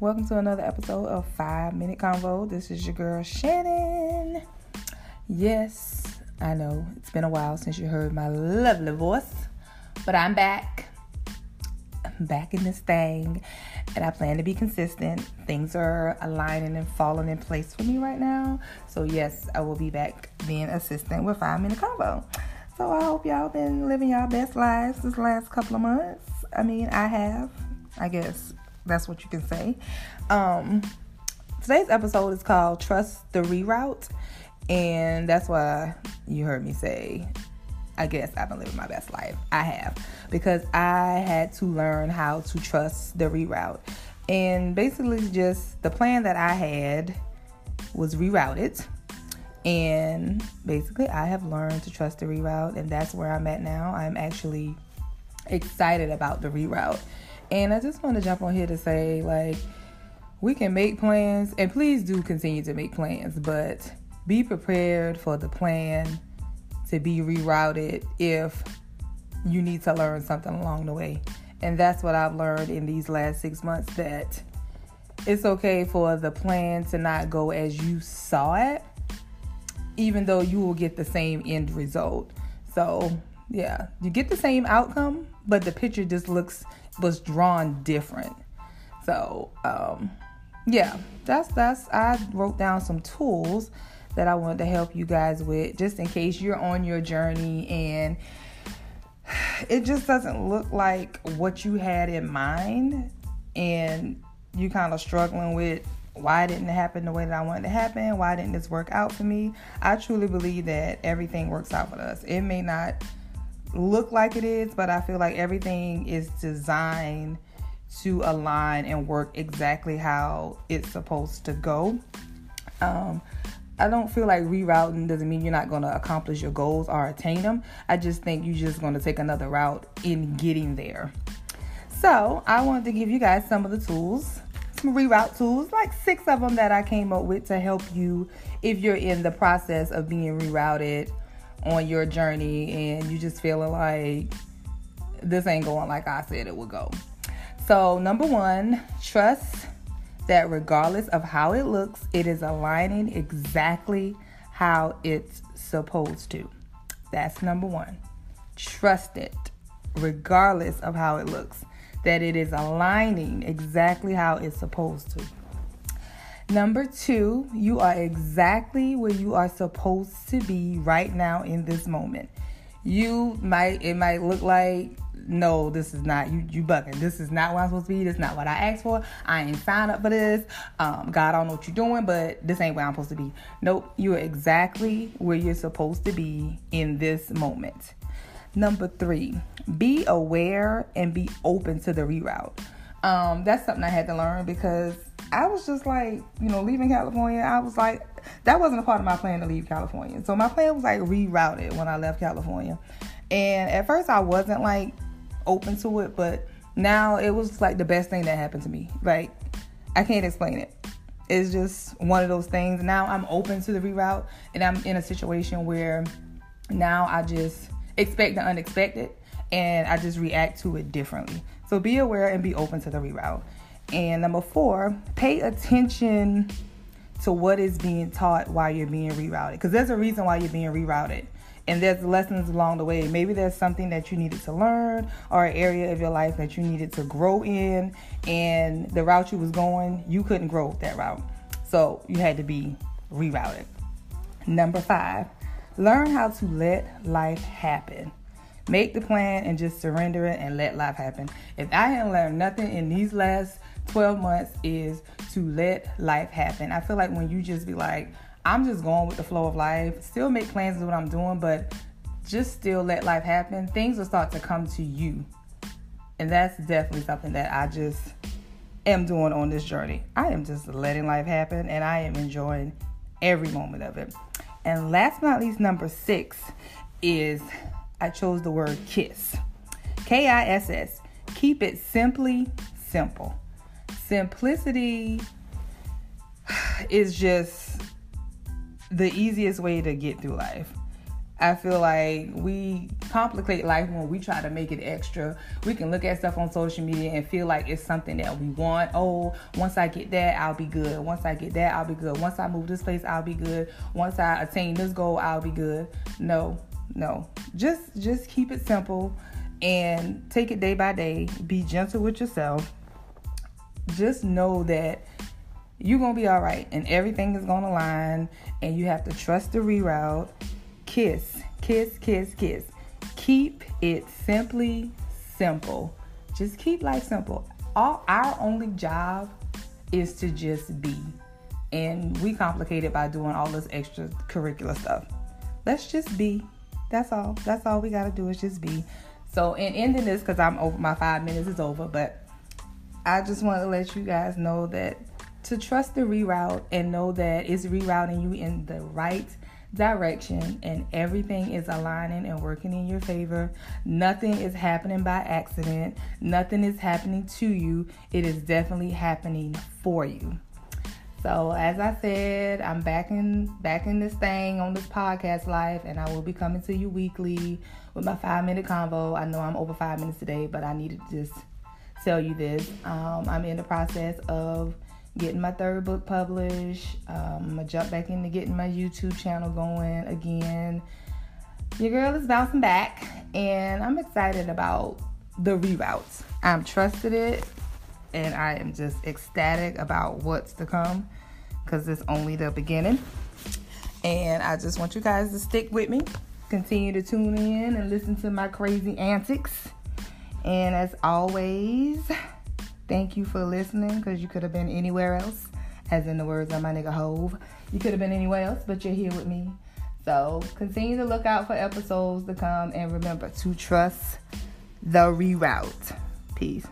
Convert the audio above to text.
Welcome to another episode of Five Minute Convo. This is your girl Shannon. Yes, I know it's been a while since you heard my lovely voice, but I'm back. I'm back in this thing, and I plan to be consistent. Things are aligning and falling in place for me right now. So, yes, I will be back being assistant with Five Minute Convo. So, I hope y'all been living y'all best lives this last couple of months. I mean, I have, I guess that's what you can say. Um, today's episode is called Trust the Reroute. And that's why you heard me say, I guess I've been living my best life. I have. Because I had to learn how to trust the reroute. And basically, just the plan that I had was rerouted. And basically, I have learned to trust the reroute. And that's where I'm at now. I'm actually excited about the reroute. And I just want to jump on here to say, like, we can make plans, and please do continue to make plans, but be prepared for the plan to be rerouted if you need to learn something along the way. And that's what I've learned in these last six months that it's okay for the plan to not go as you saw it, even though you will get the same end result. So, yeah, you get the same outcome, but the picture just looks was drawn different. So, um, yeah, that's that's I wrote down some tools that I wanted to help you guys with just in case you're on your journey and it just doesn't look like what you had in mind and you kind of struggling with why didn't it happen the way that I wanted to happen? Why didn't this work out for me? I truly believe that everything works out for us. It may not look like it is, but I feel like everything is designed to align and work exactly how it's supposed to go. Um, I don't feel like rerouting doesn't mean you're not going to accomplish your goals or attain them. I just think you're just going to take another route in getting there. So, I wanted to give you guys some of the tools, some reroute tools, like six of them that I came up with to help you if you're in the process of being rerouted on your journey and you just feeling like this ain't going like I said it would go. So, number one, trust that regardless of how it looks, it is aligning exactly how it's supposed to. That's number one. Trust it, regardless of how it looks, that it is aligning exactly how it's supposed to. Number two, you are exactly where you are supposed to be right now in this moment. You might, it might look like, no, this is not, you, you bugging. This is not what I'm supposed to be. This is not what I asked for. I ain't signed up for this. Um, God, I don't know what you're doing, but this ain't where I'm supposed to be. Nope, you are exactly where you're supposed to be in this moment. Number three, be aware and be open to the reroute. Um, that's something I had to learn because I was just like, you know, leaving California, I was like, that wasn't a part of my plan to leave California. So my plan was like rerouted when I left California. And at first I wasn't like open to it, but now it was like the best thing that happened to me. Like, I can't explain it. It's just one of those things. Now I'm open to the reroute and I'm in a situation where now I just expect the unexpected and I just react to it differently. So be aware and be open to the reroute. And number four, pay attention to what is being taught while you're being rerouted. Because there's a reason why you're being rerouted. And there's lessons along the way. Maybe there's something that you needed to learn or an area of your life that you needed to grow in. And the route you was going, you couldn't grow that route. So you had to be rerouted. Number five, learn how to let life happen. Make the plan and just surrender it and let life happen. If I hadn't learned nothing in these last 12 months is to let life happen. I feel like when you just be like, I'm just going with the flow of life, still make plans of what I'm doing, but just still let life happen, things will start to come to you. And that's definitely something that I just am doing on this journey. I am just letting life happen and I am enjoying every moment of it. And last but not least, number six is I chose the word kiss. K I S S. Keep it simply simple simplicity is just the easiest way to get through life. I feel like we complicate life when we try to make it extra. We can look at stuff on social media and feel like it's something that we want. Oh, once I get that, I'll be good. Once I get that, I'll be good. Once I move this place, I'll be good. Once I attain this goal, I'll be good. No, no. Just just keep it simple and take it day by day. Be gentle with yourself. Just know that you're gonna be all right and everything is gonna align and you have to trust the reroute kiss, kiss, kiss, kiss. Keep it simply simple. Just keep life simple. All our only job is to just be. And we complicate it by doing all this extra curricular stuff. Let's just be. That's all. That's all we gotta do is just be. So in ending this, because I'm over my five minutes is over, but I just want to let you guys know that to trust the reroute and know that it's rerouting you in the right direction and everything is aligning and working in your favor. Nothing is happening by accident. Nothing is happening to you. It is definitely happening for you. So as I said, I'm back in back in this thing on this podcast life and I will be coming to you weekly with my five minute convo. I know I'm over five minutes today, but I needed to just tell you this. Um, I'm in the process of getting my third book published. Um, I'm gonna jump back into getting my YouTube channel going again. Your girl is bouncing back, and I'm excited about the reroutes. I'm trusted it, and I am just ecstatic about what's to come because it's only the beginning. And I just want you guys to stick with me, continue to tune in and listen to my crazy antics. And as always, Thank you for listening because you could have been anywhere else, as in the words of my nigga Hov. You could have been anywhere else, but you're here with me. So continue to look out for episodes to come and remember to trust the reroute. Peace.